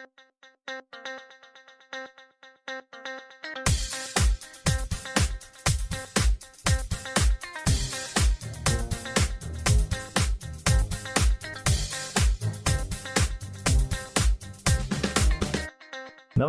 Thank you.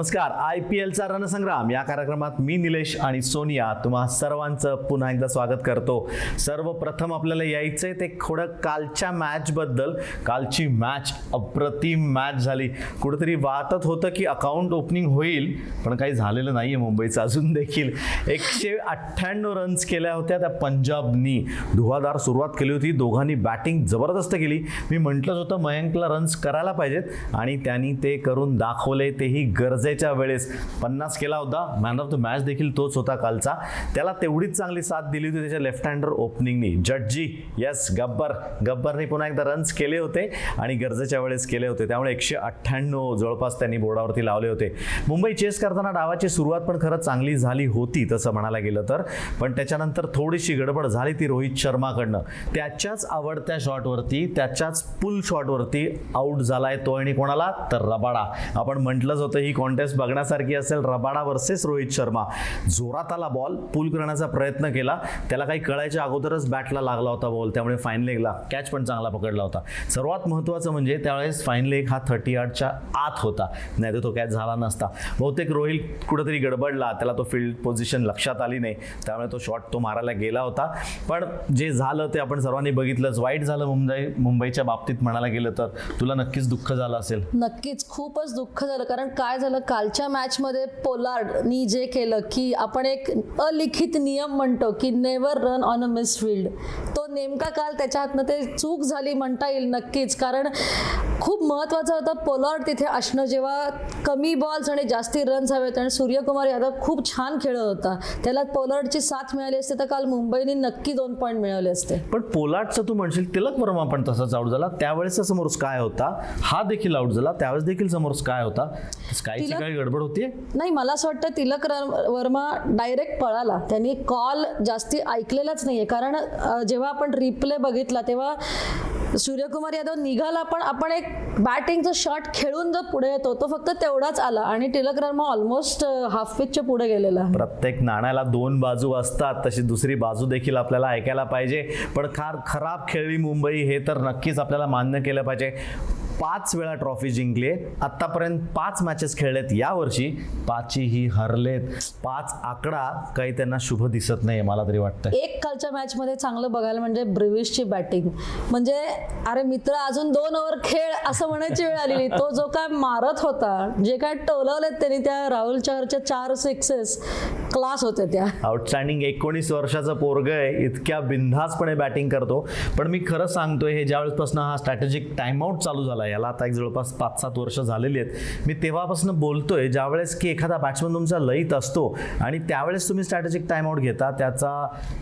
नमस्कार. I P एलचा रणसंग्राम. या कार्यक्रमात मी निलेश आणि सोनिया तुम्हा सर्वांचं पुन्हा एकदा स्वागत करतो. सर्वप्रथम आपल्याला यायचं आहे ते थोडं कालच्या मॅचबद्दल कालची मॅच अप्रतिम मॅच झाली. कुठेतरी वाटत होतं की अकाउंट ओपनिंग होईल पण काही झालेलं नाही आहे मुंबईचं अजून देखील. एकशे अठ्ठ्याण्णव रन्स केल्या होत्या त्या पंजाबनी. धुवाधार सुरुवात केली होती. दोघांनी बॅटिंग जबरदस्त केली. मी म्हटलंच होतं मयंकला रन्स करायला पाहिजेत आणि त्यांनी ते करून दाखवले. तेही गरजेच्या वेळेस. पन्नास केला होता. मॅन ऑफ द मॅच देखील तोच होता कालचा. त्याला तेवढीच चांगली साथ दिली होती त्याच्या लेफ्ट हँडर ओपनिंगनी जडजी यस गब्बर. गब्बरने पुन्हा एकदा रन्स केले होते आणि गरजेच्या वेळेस केले होते. त्यामुळे एकशे अठ्ठ्याण्णव जवळपास त्यांनी बोर्डावरती लावले होते. मुंबई चेस करताना डावाची सुरुवात पण खरंच चांगली झाली होती तसं म्हणायला गेलं तर. पण त्याच्यानंतर थोडीशी गडबड झाली ती रोहित शर्माकडनं. त्याच्याच आवडत्या शॉटवरती त्याच्याच पुल शॉटवरती आऊट झालाय तो आणि कोणाला? तर रबाडा. आपण म्हटलंच होतं ही कॉन्टेस्ट बघण्यासारखी असेल रबाडा वर्सेस रोहित शर्मा. जोरात आला बॉल पूल करण्याचा प्रयत्न केला. त्याला काही कळायच्या अगोदरच बॅटला लागला होता बॉल त्यामुळे फाईन लेगला कॅच पण चांगला पकडला होता. सर्वात महत्त्वाचं म्हणजे त्यावेळेस फाईन लेग हा थर्टी आर्टच्या आत होता. नाही तर तो कॅच झाला नसता. बहुतेक रोहित कुठेतरी गडबडला. त्याला तो फील्ड पोझिशन लक्षात आली नाही. त्यामुळे तो शॉट तो मारायला गेला होता. पण जे झालं ते आपण सर्वांनी बघितलंच. वाईट झालं मुंबई मुंबईच्या बाबतीत म्हणायला गेलं तर. तुला नक्कीच दुःख झालं असेल. नक्कीच. खूपच दुःख झालं. कारण काय झालं कालच्या मॅचमध्ये पोलार्डनी जे केलं की आपण एक अलिखित नियम म्हणतो की never run on a misfield तो नेमका काल त्याच्या हातनं ते चूक झाली म्हणता येईल नक्कीच. कारण खूप महत्त्वाचं होतं. पोलार्ड तिथे असणं जेव्हा कमी बॉल्स आणि जास्ती रन्स हवेत आणि सूर्यकुमार यादव खूप छान खेळत होता. त्याला पोलार्डची साथ मिळाली असते तर काल मुंबईने नक्की दोन पॉईंट मिळवले असते. पण पोलार्डचं तू म्हणशील तिलक वर्मा पण तसाच आउट झाला. त्यावेळेस समोर काय होता? हा देखील आउट झाला. त्यावेळेस देखील समोर काय होता? काही गडबड होतीये? नाही मला असं वाटतं तिलक वर्मा डायरेक्ट पळाला. त्यांनी कॉल जास्ती ऐकलेलाच नाहीये. कारण जेव्हा आपण रिप्ले बघितला तेव्हा सूर्यकुमार यादव निघाला पण आपण एक बॅटिंगचा शॉट खेळून जर पुढे येतो तो फक्त तेवढाच आला आणि टिलक वर्मा ऑलमोस्ट हाफ पिचच्या पुढे गेलेला प्रत्येक नाण्याला दोन बाजू असतात तशी दुसरी बाजू देखील आपल्याला ऐकायला पाहिजे. पण फार खराब खेळली मुंबई हे तर नक्कीच आपल्याला मान्य केलं पाहिजे. पाच वेळा ट्रॉफी जिंकले आतापर्यंत पाच मॅचेस खेळलेत यावर्षी. पाचही हरलेत. पाच आकडा काही त्यांना शुभ दिसत नाही मला तरी वाटतं एक कालच्या मॅच मध्ये चांगलं बघायला म्हणजे ब्रिविशची बॅटिंग म्हणजे अरे मित्र अजून दोन ओव्हर खेळ असं म्हणायची वेळ आलेली. तो जो काय मारत होता जे काय टोलवलेत त्यांनी त्या राहुल चहरच्या चार सिक्सेस क्लास होत्या त्या. आउटस्टँडिंग एकोणीस वर्षाचं पोरग आहे इतक्या बिनधासपणे बॅटिंग करतो. पण मी खरं सांगतोय हे ज्यावेळेसपासून हा स्ट्रॅटेजिक टाइमआउट चालू झाला याला आता एक जवळपास पाच सात वर्ष झालेली आहेत. मी तेव्हापासून बोलतोय ज्यावेळेस की एखादा बॅट्समन तुमचा लईत असतो आणि त्यावेळेस तुम्ही स्ट्रॅटेजिक टाइमआउट घेता त्याचा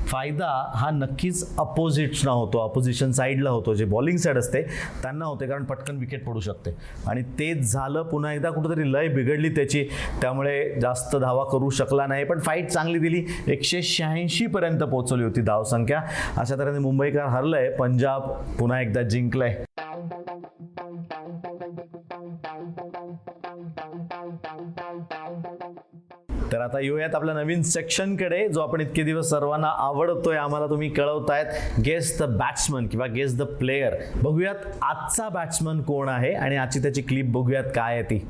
फायदा हा नक्कीच अपोजिट्सना होतो अपोजिशन साईडला होतो. जे बॉलिंग साईड असते त्यांना होते कारण पटकन विकेट पडू शकते. आणि तेच झालं पुन्हा एकदा कुठेतरी लय बिघडली त्याची. त्यामुळे जास्त धावा करू शकला नाही पण फाईट चांगली दिली. एकशे शहाऐंशी पर्यंत पोहोचवली होती धावसंख्या अशा तऱ्हेने मुंबईकर हरलंय. पंजाब पुन्हा एकदा जिंकलंय. तर आता येऊयात आपल्या नवीन सेक्शनकडे जो आपण इतके दिवस सर्वांना आवडतोय. आम्हाला तुम्ही कळवतायत. गेस द बॅट्समन किंवा गेस द प्लेयर बघूयात आजचा बॅट्समन कोण आहे आणि आजची त्याची क्लिप बघूयात काय आहे ती.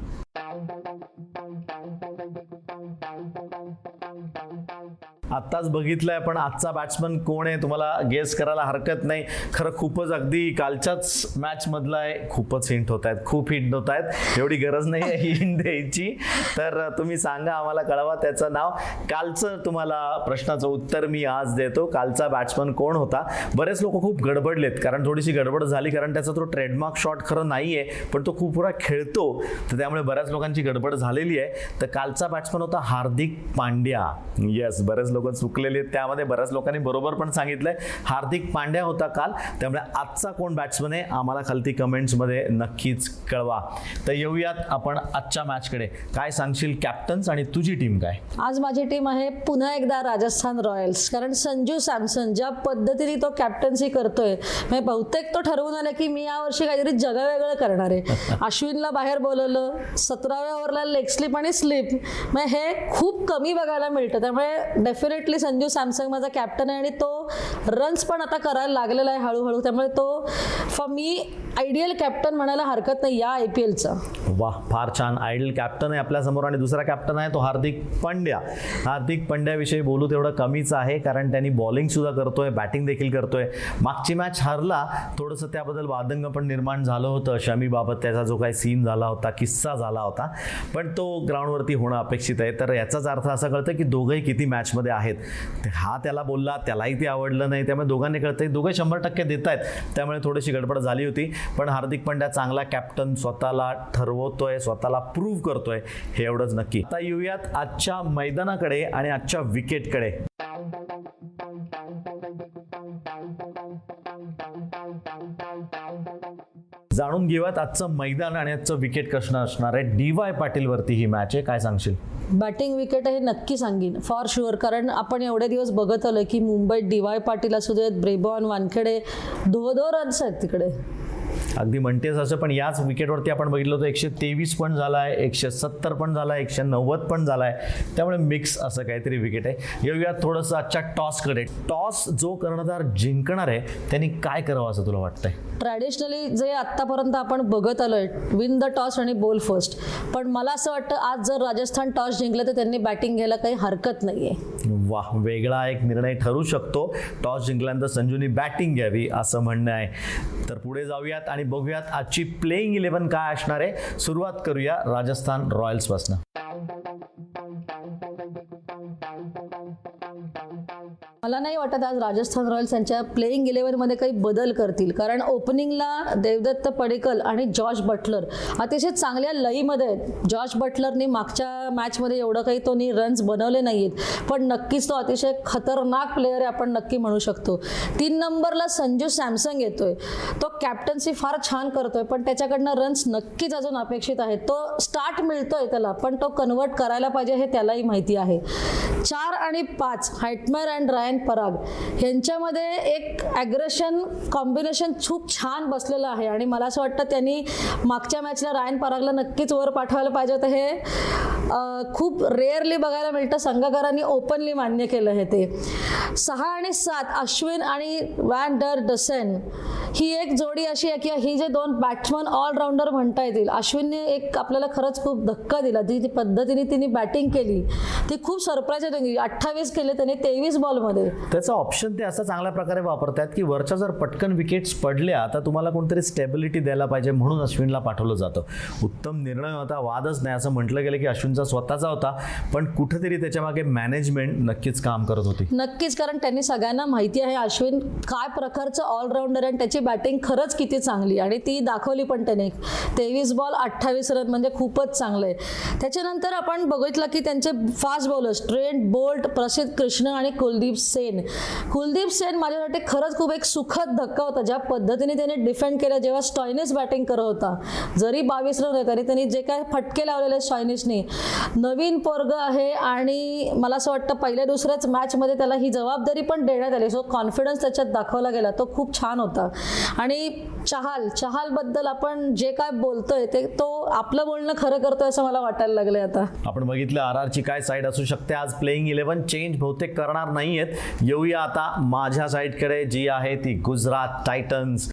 आत्ताच बघितलंय पण आजचा बॅट्समन कोण आहे तुम्हाला गेस करायला हरकत नाही. खरं खूपच अगदी कालच्याच मॅच मधला आहे. खूपच हिंट होत आहेत. खूप हिंट होत आहेत. एवढी गरज नाही आहे हिंट द्यायची. तर तुम्ही सांगा आम्हाला कळवा त्याचं नाव. कालचं तुम्हाला प्रश्नाचं उत्तर मी आज देतो. कालचा बॅट्समन कोण होता? बरेच लोक खूप गडबडलेत कारण थोडीशी गडबड झाली कारण त्याचा तो ट्रेडमार्क शॉट खरं नाही आहे पण तो खूप पुरा खेळतो. तर त्यामुळे बऱ्याच लोकांची गडबड झालेली आहे. तर कालचा बॅट्समन होता हार्दिक पांड्या. येस बरेच लोक लोक चुकलेली आहेत. त्यामध्ये बऱ्याच लोकांनी बरोबर पण सांगितलंय. हार्दिक पांड्या होता काल. त्यामुळे आजचा कोण बॅट्समन आहे आम्हाला खालती कमेंट्समध्ये नक्कीच कळवा. तर येऊयात आपण आजच्या मॅचकडे काय सांगशील कॅप्टन्स आणि तुझी टीम काय? आज माझी टीम आहे पुन्हा एकदा राजस्थान रॉयल्स. कारण संजू सॅमसन ज्या पद्धतीने तो कॅप्टन्सी करतोय म्हणजे बहुतेक तो ठरवून आला की मी यावर्षी काहीतरी जगावेगळं करणार आहे. अश्विनला बाहेर बोलवलं सतराव्या ओव्हरला लेग स्लिप आणि स्लिप म्हणजे हे खूप कमी बघायला मिळतं. त्यामुळे डेफिनेटली संजू सॅमसंग माझा कॅप्टन आहे आणि तो रन्स पण आता करायला लागलेला आहे हळूहळू. त्यामुळे तो फॉर मी आयडियल कॅप्टन म्हणायला हरकत नाही या आय पी एलचा वा फार छान. आयडियल कॅप्टन आहे आपल्यासमोर आणि दुसरा कॅप्टन आहे तो हार्दिक पंड्या. हार्दिक पंड्याविषयी बोलू तेवढं कमीच आहे कारण त्यांनी बॉलिंग सुद्धा करतोय बॅटिंग देखील करतोय. मागची मॅच हरला थोडंसं त्याबद्दल वादंग पण निर्माण झालं होतं. शमीबाबत त्याचा जो काही सीन झाला होता किस्सा झाला होता. पण तो ग्राउंडवरती होणं अपेक्षित आहे. तर याचाच अर्थ असा कळतं की दोघंही किती मॅचमध्ये आहेत. हा त्याला बोलला त्यालाही ते आवडलं नाही. त्यामुळे दोघांनी कळतं दोघे शंभर टक्के देत आहेत त्यामुळे थोडीशी गडबड झाली होती. पण हार्दिक पंड्या चांगला कॅप्टन स्वतःला ठरवतोय स्वतःला प्रूव्ह करतोय हे एवढंच नक्की. आता येऊयात आजच्या मैदानाकडे आणि आजच्या विकेटकडे जाणून घेऊयात आजचं मैदान आणि आजचं विकेट कसं असणार आहे. डी वाय पाटीलवरती ही मॅच आहे. काय सांगशील? बॅटिंग विकेट हे नक्की सांगेन. फॉर शुअर कारण आपण एवढे दिवस बघत आलोय की मुंबईत डी वाय पाटील असू देत ब्रेबॉन वानखेडे दो दो रन्स आहेत तिकडे. अगदी म्हणतेच असं पण याच विकेटवरती आपण बघितलं होतं एकशे तेवीस पण झाला आहे एकशे सत्तर पण झाला आहे एकशे नव्वद पण झाला आहे त्यामुळे मिक्स असं काहीतरी विकेट आहे. येऊयात थोडंसं आजच्या टॉसकडे टॉस जो कर्णधार जिंकणार आहे त्यांनी काय करावं असं तुला वाटतंय? ट्रॅडिशनली जे आत्तापर्यंत आपण बघत आलोय विन द टॉस आणि बोल फर्स्ट पण मला असं वाटतं आज जर राजस्थान टॉस जिंकलं तर त्यांनी बॅटिंग घ्यायला काही हरकत नाहीये. वा वेगळा एक निर्णय ठरू शकतो. टॉस जिंकल्यानंतर संजूनी बॅटिंग घ्यावी असं म्हणणं आहे. तर पुढे जाऊयात आणि बघूयात आजची प्लेईंग इलेव्हन काय असणार आहे. सुरुवात करूया राजस्थान रॉयल्सपासून. मला नाही वाटत आज राजस्थान रॉयल्स यांच्या प्लेईंग इलेव्हनमध्ये काही बदल करतील. कारण ओपनिंगला देवदत्त पडेकल आणि जॉर्ज बटलर अतिशय चांगल्या लईमध्ये आहेत. जॉर्ज बटलरनी मागच्या मॅचमध्ये एवढं काही तो नी रन्स बनवले नाही आहेत पण नक्कीच तो अतिशय खतरनाक प्लेअर आहे आपण नक्की म्हणू शकतो. तीन नंबरला संजू सॅमसंग येतोय. तो कॅप्टन्सी फार छान करतोय पण त्याच्याकडनं रन्स नक्कीच अजून अपेक्षित आहेत. तो स्टार्ट मिळतोय त्याला पण तो कन्वर्ट करायला पाहिजे हे त्यालाही माहिती आहे. चार आणि पाच हायटमर अँड रायन पराग यांच्यामध्ये एक ॲग्रेशन कॉम्बिनेशन खूप छान बसलेलं आहे. आणि मला असं वाटतं त्यांनी मागच्या मॅचला रायन परागला नक्कीच वर पाठवायला पाहिजे होतं. हे खूप रेअरली बघायला मिळतं. संघकारांनी ओपनली मान्य केलं हे ते. सहा आणि सात अश्विन आणि वॅन डर डसेन ही एक जोडी अशी आहे की ही जे दोन बॅट्समन ऑलराऊंडर म्हणता येतील अश्विनने एक आपल्याला खरंच खूप धक्का दिला. ती जी पद्धतीने तिने बॅटिंग केली ती खूप सरप्राईज होती अठ्ठावीस केले त्याने तेवीस बॉलमध्ये त्याचा ऑप्शन ते असं चांगल्या प्रकारे वापरतात की वरच्या जर पटकन विकेट्स पडल्या तर तुम्हाला कोणतरी स्टेबिलिटी द्यायला पाहिजे म्हणून अश्विनला पाठवलं जातं. उत्तम निर्णय होता वादच नाही. असं म्हटलं गेलं की अश्विनचा स्वतःचा होता पण कुठेतरी त्याच्यामागे मॅनेजमेंट नक्कीच काम करत होती. नक्कीच कारण त्यांनी सगळ्यांना माहिती आहे अश्विन काय प्रकारचं ऑलराऊंडर आणि त्याची बॅटिंग खरंच किती चांगली आणि ती दाखवली पण त्याने. तेवीस बॉल अठ्ठावीस रन म्हणजे खूपच चांगलं आहे. त्याच्यानंतर आपण बघितलं की त्यांचे फास्ट बॉलर्स ट्रेंट बोल्ट प्रसिद्ध कृष्ण आणि कुलदीप सेन. कुलदीप सेन माझ्यासाठी खरंच खूप एक सुखद धक्का होता ज्या पद्धतीने त्याने डिफेंड केलं. जेव्हा स्टॉयनिस बॅटिंग करत होता जरी बावीस रन होते तरी त्यांनी जे काय फटके लावलेले स्टॉयनिसने नवीन पोरग आहे आणि मला असं वाटतं पहिल्या दुसऱ्याच मॅचमध्ये त्याला ही जबाबदारी पण देण्यात आली. सो कॉन्फिडन्स त्याच्यात दाखवला गेला. तो खूप छान होता. आणि चहाल चहालबद्दल आपण जे काय बोलतोय ते तो आपलं बोलणं खरं करतोय असं मला वाटायला लागलंय आता. आपण बघितलं आर आरची काय साईड असू शकते. आज प्लेईंग इलेव्हन चेंज बहुतेक करणार नाहीयेत. येऊया आता माझ्या साईडकडे जी आहे ती गुजरात टायटन्स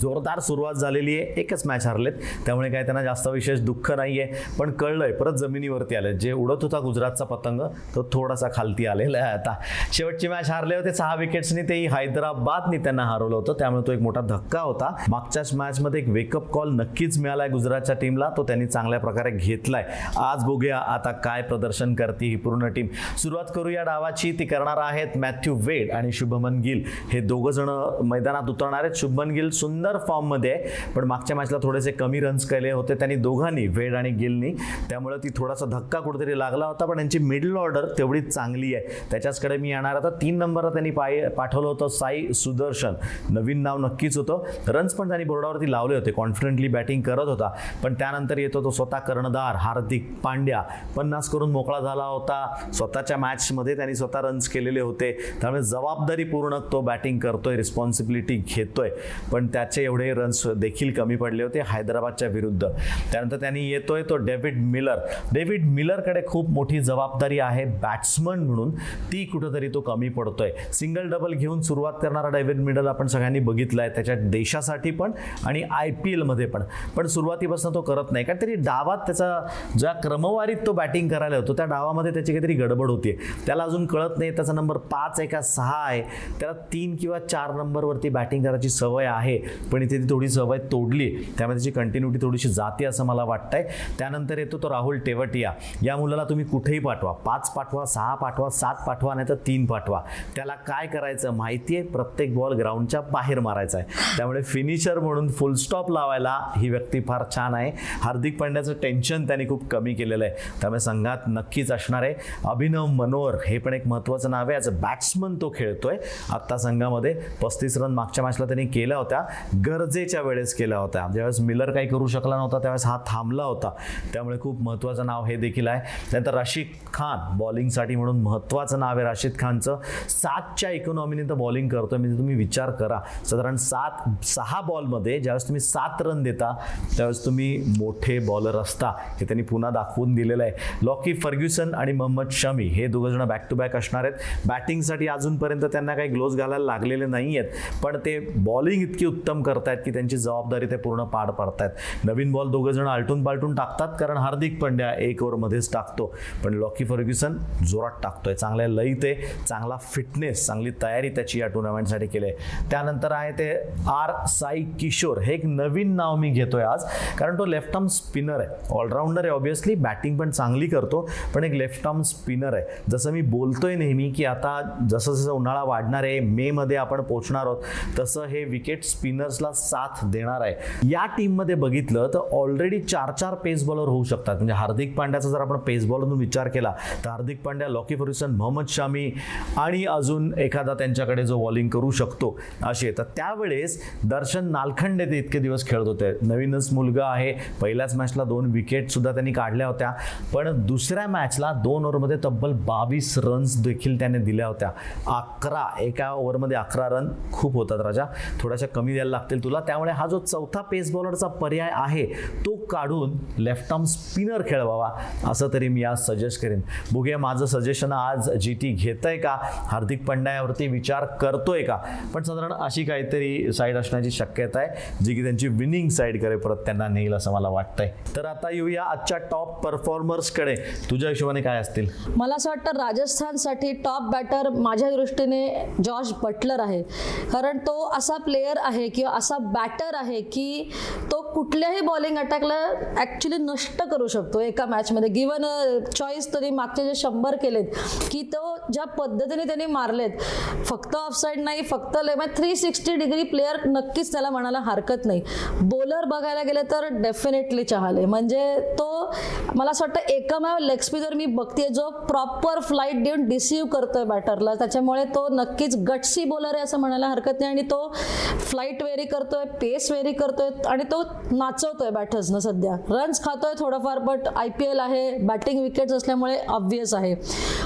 जोरदार सुरुवात झालेली आहे. एकच मॅच हरलेत. त्यामुळे काय त्यांना जास्त विशेष दुःख नाही आहे पण कळलंय परत जमिनीवरती आले जे उडत होता गुजरातचा पतंग तो थोडासा खालती आलेला आहे आता. शेवटची मॅच हारले होते सहा विकेट्सनी तेही हैदराबादनी त्यांना हरवलं होतं. त्यामुळे तो एक मोठा धक्का होता. मागच्याच मॅचमध्ये एक वेकअप कॉल नक्कीच मिळालाय गुजरातच्या टीमला तो त्यांनी चांगल्या प्रकारे घेतलाय. आज बघूया आता काय प्रदर्शन करते ही पूर्ण टीम सुरुवात करूया डावाची. ती करणार आहेत मॅथ्यू वेड आणि शुभमन गिल. हे दोघं जण मैदानात उतरणार आहेत. शुभमन गिल सुंदर सिमिलर फॉर्ममध्ये आहे. पण मागच्या मॅचला थोडेसे कमी रन्स केले होते. त्यांनी दोघांनी वेड आणि गिलनी त्यामुळे ती थोडासा धक्का कुठेतरी लागला होता पण त्यांची मिडल ऑर्डर तेवढीच चांगली आहे. त्याच्याचकडे मी येणार आता. तीन नंबरला त्यांनी पाय पाठवलं होतं साई सुदर्शन. नवीन नाव नक्कीच होतं. रन्स पण त्यांनी बोर्डावरती लावले होते. कॉन्फिडंटली बॅटिंग करत होता. पण त्यानंतर येतो तो स्वतः कर्णधार हार्दिक पांड्या. पन्नास करून मोकळा झाला होता. स्वतःच्या मॅचमध्ये त्यांनी स्वतः रन्स केलेले होते. त्यामुळे जबाबदारीपूर्ण तो बॅटिंग करतोय रिस्पॉन्सिबिलिटी घेतोय. पण त्याचे एवढे रन्स देखील कमी पडले होते हैदराबादच्या विरुद्ध. त्यानंतर त्यांनी येतोय तो डेव्हिड मिलर. डेव्हिड मिलरकडे खूप मोठी जबाबदारी आहे बॅट्समन म्हणून. ती कुठंतरी तो कमी पडतोय. सिंगल डबल घेऊन सुरुवात करणारा डेव्हिड मिडल आपण सगळ्यांनी बघितला आहे त्याच्या देशासाठी पण आणि आय पी एलमध्ये पण. पण सुरुवातीपासून तो करत नाही. कारण तरी डावात त्याचा ज्या क्रमवारीत तो बॅटिंग करायला होतो त्या डावामध्ये त्याची काहीतरी गडबड होती त्याला अजून कळत नाही. त्याचा नंबर पाच आहे का सहा आहे. त्याला तीन किंवा चार नंबरवरती बॅटिंग करायची सवय आहे. पण इथे ती थोडी सवय तोडली. त्यामुळे त्याची कंटिन्युटी थोडीशी जाते असं मला वाटतंय. त्यानंतर येतो तो राहुल टेवटिया. या मुलाला तुम्ही कुठेही पाठवा. पाच पाठवा सहा पाठवा सात पाठवा नाही तर तीन पाठवा. त्याला काय करायचं माहिती आहे प्रत्येक बॉल ग्राउंडच्या बाहेर मारायचा आहे. त्यामुळे फिनिशर म्हणून फुल स्टॉप लावायला ही व्यक्ती फार छान आहे. हार्दिक पांड्याचं टेन्शन त्यांनी खूप कमी केलेलं आहे. त्यामुळे संघात नक्कीच असणार आहे. अभिनव मनोहर हे पण एक महत्त्वाचं नाव आहे. ॲज अ बॅट्समन तो खेळतोय. आत्ता संघामध्ये पस्तीस रन मागच्या मॅचला त्यांनी केल्या होत्या. गरजेच्या वेळेस केल्या होत्या ज्यावेळेस मिलर काही करू शकला नव्हता त्यावेळेस हा थांबला होता. त्यामुळे खूप महत्त्वाचं नाव हे देखील आहे. त्यानंतर राशीद खान बॉलिंगसाठी म्हणून महत्त्वाचं नाव आहे राशीद खानचं. सातच्या इकॉनॉमीने तर बॉलिंग करतोय. म्हणजे तुम्ही विचार करा. साधारण सात सहा बॉलमध्ये ज्यावेळेस तुम्ही सात रन देता त्यावेळेस तुम्ही मोठे बॉलर असता. हे त्यांनी पुन्हा दाखवून दिलेलं आहे. लॉकी फर्ग्युसन आणि मोहम्मद शमी हे दोघं जण बॅक टू बॅक असणार आहेत. बॅटिंगसाठी अजूनपर्यंत त्यांना काही ग्लोव्ज घालायला लागलेले नाही आहेत पण ते बॉलिंग इतकी उत्तम करतायत की त्यांची जबाबदारी ते पूर्ण पार पाडतायत. नवीन बॉल दोघं जण आलटून पालटून टाकतात कारण हार्दिक पंड्या एक ओव्हरमध्येच टाकतो. पण लॉकी फर्ग्युसन जोरात टाकतोय. चांगल्या लईत आहे चांगला फिटनेस चांगली तयारी त्याची या टुर्नामेंटसाठी केली आहे. त्यानंतर आहे ते आर साई किशोर. हे एक नवीन नाव मी घेतोय आज कारण तो लेफ्ट आर्म स्पिनर आहे. ऑलराऊंडर आहे ऑब्विसली बॅटिंग पण चांगली करतो पण एक लेफ्ट आर्म स्पिनर आहे. जसं मी बोलतोय नेहमी की आता जसं जसं उन्हाळा वाढणार आहे मे मध्ये आपण पोहोचणार आहोत तसं हे विकेट स्पिनर्स स्पिनर्सला साथ देणार आहे. या टीममध्ये बघितलं तर ऑलरेडी चार चार पेस बॉलर होऊ शकतात. म्हणजे हार्दिक पांड्याचा जर आपण पेस बॉलरमधून विचार केला तर हार्दिक पांड्या लॉकी फर्ग्युसन मोहम्मद शामी आणि अजून एखादा त्यांच्याकडे जो बॉलिंग करू शकतो असे. तर त्यावेळेस दर्शन नालखंडे ते इतके दिवस खेळत होते. नवीनच मुलगा आहे. पहिल्याच मॅचला दोन विकेट सुद्धा त्यांनी काढल्या होत्या. पण दुसऱ्या मॅचला दोन ओव्हरमध्ये तब्बल बावीस रन्स देखील त्याने दिल्या होत्या. अकरा एका ओव्हरमध्ये अकरा रन खूप होतात राजा. थोड्याशा कमी द्यायला लागतील तुला. त्यामुळे हा जो चौथा पेस बॉलरचा पर्याय आहे तो काढून लेफ्ट आर्म स्पिनर खेळवावा असं तरी मी आज सजेस्ट करेन. बघूया माझं सजेशन आज जी टी घेत आहे का? हार्दिक पंड्यावरती विचार करतोय का? पण साधारण अशी काहीतरी साईड असण्याची शक्यता आहे जी की त्यांची विनिंग साईड करे परत त्यांना नेईल असं मला वाटतंय. तर आता येऊया आजच्या टॉप परफॉर्मर्सकडे तुझ्या हिशोबाने काय असतील? मला असं वाटतं राजस्थानसाठी टॉप बॅटर माझ्या दृष्टीने जॉर्ज बटलर आहे. कारण तो असा प्लेयर आहे की असा बॅटर आहे की तो कुठल्याही बॉलिंग अटॅकला ॲक्च्युली नष्ट करू शकतो एका मॅचमध्ये गिवन चॉईस तरी मागचे जे शंभर केलेत की तो ज्या पद्धतीने त्यांनी मारलेत फक्त ऑफसाईड नाही फक्त थ्री सिक्स्टी डिग्री प्लेअर नक्कीच त्याला म्हणायला हरकत नाही. बॉलर बघायला गेले तर डेफिनेटली चहाले. म्हणजे तो मला असं वाटतं एकमेव लेग स्पिनर मी बघते जो प्रॉपर फ्लाईट देऊन डिसिव्ह करतोय बॅटरला त्याच्यामुळे तो नक्कीच गटसी बॉलर आहे असं म्हणायला हरकत नाही. आणि तो फ्लाईट वेरी करतोय पेस वेरी करतोय आणि तो नाचवतोय बॅटर्सनं सध्या. रन्स खातोय थोडंफार बट आय पी एल आहे बॅटिंग विकेट्स असल्यामुळे ऑब्व्हियस आहे.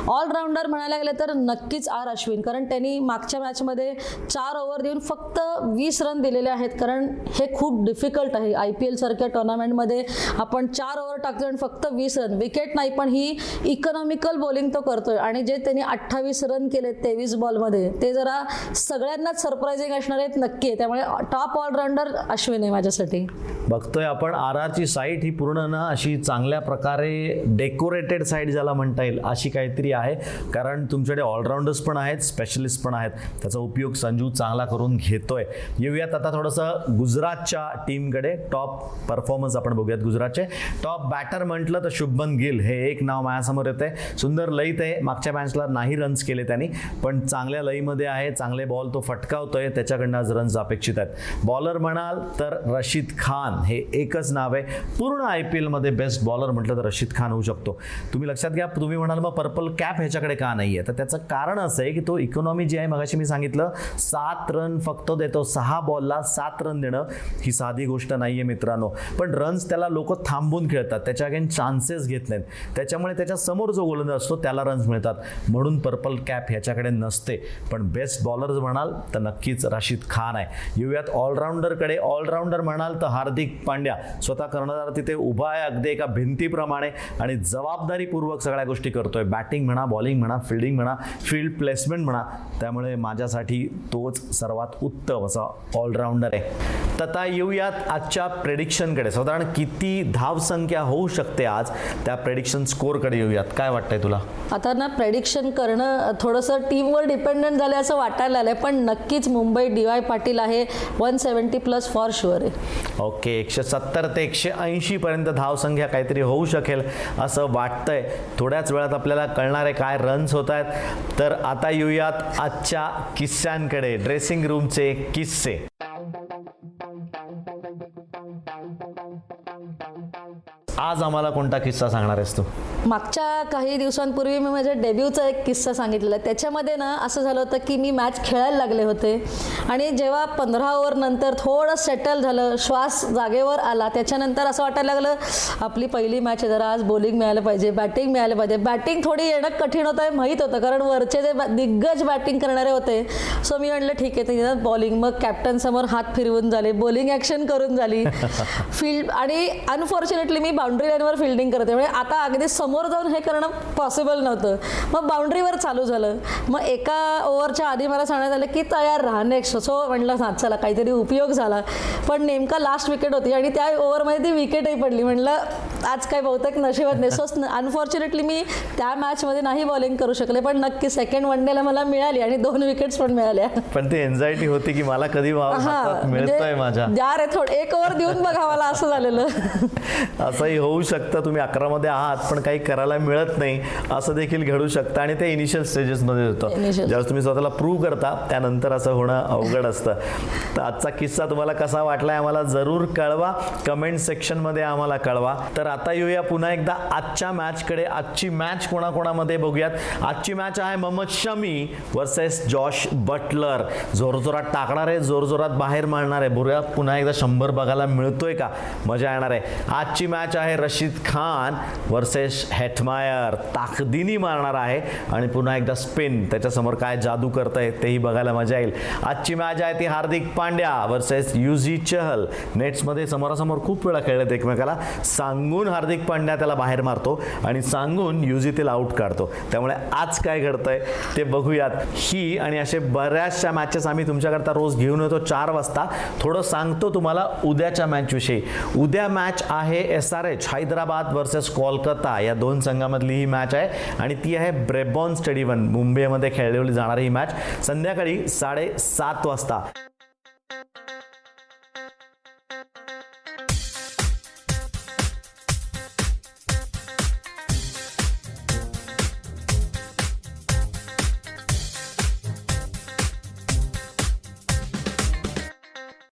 ऑलराऊंडर म्हणायला गेलं तर नक्कीच आर अश्विन कारण त्यांनी मागच्या मॅचमध्ये चार ओव्हर देऊन फक्त वीस रन दिलेले आहेत. कारण हे खूप डिफिकल्ट आहे. आय पी एल सारख्या टुर्नामेंटमध्ये आपण चार ओव्हर टाकतो आणि फक्त वीस रन विकेट नाही पण ही इकॉनॉमिकल बॉलिंग तो करतोय. आणि जे त्यांनी अठ्ठावीस रन केले तेवीस बॉलमध्ये ते जरा सगळ्यांनाच सरप्रायझिंग असणार आहेत नक्की आहे. त्यामुळे टॉप ऑलराऊंडर अश्विन आहे माझ्यासाठी. बघतोय आपण आर आरची साईट ही पूर्ण ना अशी चांगल्या प्रकारे डेकोरेटेड साईट ज्याला म्हणता येईल अशी काहीतरी आहे. कारण तुमच्याकडे ऑलराऊंडर्स पण आहेत स्पेशलिस्ट पण आहेत. त्याचा उपयोग संजू चांगला करून घेतोय. येऊयात आता थोडंसं गुजरातच्या टीमकडे टॉप परफॉर्मन्स आपण बघूयात गुजरातचे. टॉप बॅटर म्हटलं तर शुभमन गिल. हे एक नाव माझ्यासमोर येते सुंदर लईत आहे. मागच्या मॅचला नाही रन्स केले त्यांनी. पण चांगल्या लईमध्ये आहे. चांगले बॉल तो फटकावतोय. त्याच्याकडनं आज रन्स अपेक्षित आहेत. बॉलर म्हणाल तर रशीद खान हे एकच नाव आहे. पूर्ण आय पी एलमध्ये बेस्ट बॉलर म्हटलं तर रशीद खान होऊ शकतो. तुम्ही लक्षात घ्या तुम्ही म्हणाल मग पर्पल कॅप ह्याच्याकडे का नाही आहे तर त्याचं कारण असं आहे की तो इकॉनॉमी जी आहे मगाशी मी सांगितलं सात रन फक्त देतो सहा बॉलला सात रन देणं ही साधी गोष्ट नाही आहे मित्रांनो. पण रन्स त्याला लोक थांबून खेळतात त्याच्या अगेन चान्सेस घेत नाहीत. त्याच्यामुळे त्याच्यासमोर जो गोलंदाज असतो त्याला रन्स मिळतात. म्हणून पर्पल कॅप ह्याच्याकडे नसते. पण बेस्ट बॉलर म्हणाल तर नक्कीच राशीद खान आहे. त्यात ऑलराऊंडरकडे ऑलराऊंडर म्हणाल तर हार्दिक पांड्या. स्वतः कर्णधार तिथे उभा आहे अगदी एका भिंतीप्रमाणे आणि जबाबदारीपूर्वक सगळ्या गोष्टी करतोय. बॅटिंग म्हणा बॉलिंग म्हणा फिल्डिंग म्हणा फील्ड प्लेसमेंट म्हणा त्यामुळे माझ्यासाठी तोच सर्वात उत्तम असा ऑलराऊंडर आहे. तथा येऊयात आजच्या प्रेडिक्शनकडे साधारण किती धावसंख्या होऊ शकते आज? त्या प्रेडिक्शन स्कोअरकडे येऊयात. काय वाटतंय तुला? आता ना प्रेडिक्शन करणं थोडंसं टीमवर डिपेंडंट झालं असं वाटायला आलंय पण नक्कीच मुंबई डी वाय पाटील आहे one seventy plus for sure आहे. ओके एकशे सत्तर ते एकशे ऐंशी पर्यंत धावसंख्या काहीतरी होऊ शकेल असं वाटतंय. थोड्याच वेळात आपल्याला कळणार आहे काय रन्स होत आहेत. तर आता येऊयात आजच्या किस्स्यांकडे. ड्रेसिंग रूमचे किस्से. आज आम्हाला कोणता किस्सा सांगणार आहेस तू? मागच्या काही दिवसांपूर्वी मी माझ्या डेब्यूचा एक किस्सा सांगितलेला. त्याच्यामध्ये ना असं झालं होतं की मी मॅच खेळायला लागले होते. आणि जेव्हा पंधरा ओव्हर नंतर थोडं सेटल झालं श्वास जागेवर आला त्याच्यानंतर असं वाटायला लागलं आपली पहिली मॅच आहे जरा आज बॉलिंग मिळालं पाहिजे बॅटिंग मिळालं पाहिजे. बॅटिंग थोडी येणं कठीण होतं हे माहीत होतं कारण वरचे जे दिग्गज बॅटिंग करणारे होते सो मी म्हटलं ठीक आहे ते बॉलिंग मग कॅप्टन समोर हात फिरवून झाले बॉलिंग ॲक्शन करून झाली. फील्ड आणि अनफॉर्च्युनेटली मी बाउंड्री लाईनवर फिल्डिंग करते. म्हणजे आता अगदी समोर जाऊन हे करणं पॉसिबल नव्हतं. मग बाउंड्रीवर चालू झालं. मग एका ओव्हरच्या आधी मला सांगण्यात आलं की तयार राहा नेक्स्ट सो म्हटलं ना चला काहीतरी उपयोग झाला. पण नेमका लास्ट विकेट होती आणि त्या ओव्हरमध्ये ती विकेटही पडली. म्हटलं आज काय बहुतेक नशिबात नाही. सो अनफॉर्च्युनेटली मी त्या मॅचमध्ये नाही बॉलिंग करू शकले पण नक्की सेकंड वन डेला मला मिळाली आणि दोन विकेट्स पण मिळाल्या. पण ती एन्झायटी होती की मला कधी मिळतोय माझ्या. द्या रे थोडं एक ओव्हर देऊन बघा मला असं झालेलं. असंही होऊ शकतं. तुम्ही अकरामध्ये आहात पण काही करायला मिळत नाही असं देखील घडू शकतं. आणि ते इनिशियल स्टेजेसमध्ये होतं. ज्यावेळेस तुम्ही स्वतःला प्रूव्ह करता त्यानंतर असं होणं अवघड असतं. तर आजचा किस्सा तुम्हाला कसा वाटलाय आम्हाला जरूर कळवा. कमेंट सेक्शनमध्ये आम्हाला कळवा. तर आता येऊया पुन्हा एकदा आजच्या मॅचकडे आजची मॅच कोणाकोणामध्ये बघूयात. आजची मॅच आहे Mohammed Shami versus Jos Buttler. जोरजोरात टाकणार आहे जोरजोरात बाहेर मारणार आहे. बुऱ्या पुन्हा एकदा शंभर बघायला मिळतोय का? मजा येणार आहे. आजची मॅच आहे रशीद खान वर्सेस हेटमायर ताकदीनी मारणार आहे. आणि पुन्हा एकदा स्पिन त्याच्यासमोर काय जादू करत आहे तेही बघायला मजा येईल. आजची मॅच आहे ती हार्दिक पांड्या वर्सेस युझी चहल. नेट्समध्ये समोरासमोर खूप वेळा खेळलेत एकमेकाला. सांगून हार्दिक पांड्या त्याला बाहेर मारतो आणि सांगून युझीतील तिला आउट काढतो. त्यामुळे आज काय घडतंय ते बघूयात. ही आणि असे बऱ्याचशा मॅचेस आम्ही तुमच्याकरता रोज घेऊन येतो चार वाजता. थोडं सांगतो तुम्हाला उद्याच्या मॅचविषयी उद्या मॅच आहे S R H Hyderabad versus Kolkata या दोन संघामधली ही मॅच आहे. आणि ती आहे ब्रेबॉन स्टेडियम मुंबईमध्ये खेळवली जाणारी ही मॅच संध्याकाळी साडेसात वाजता.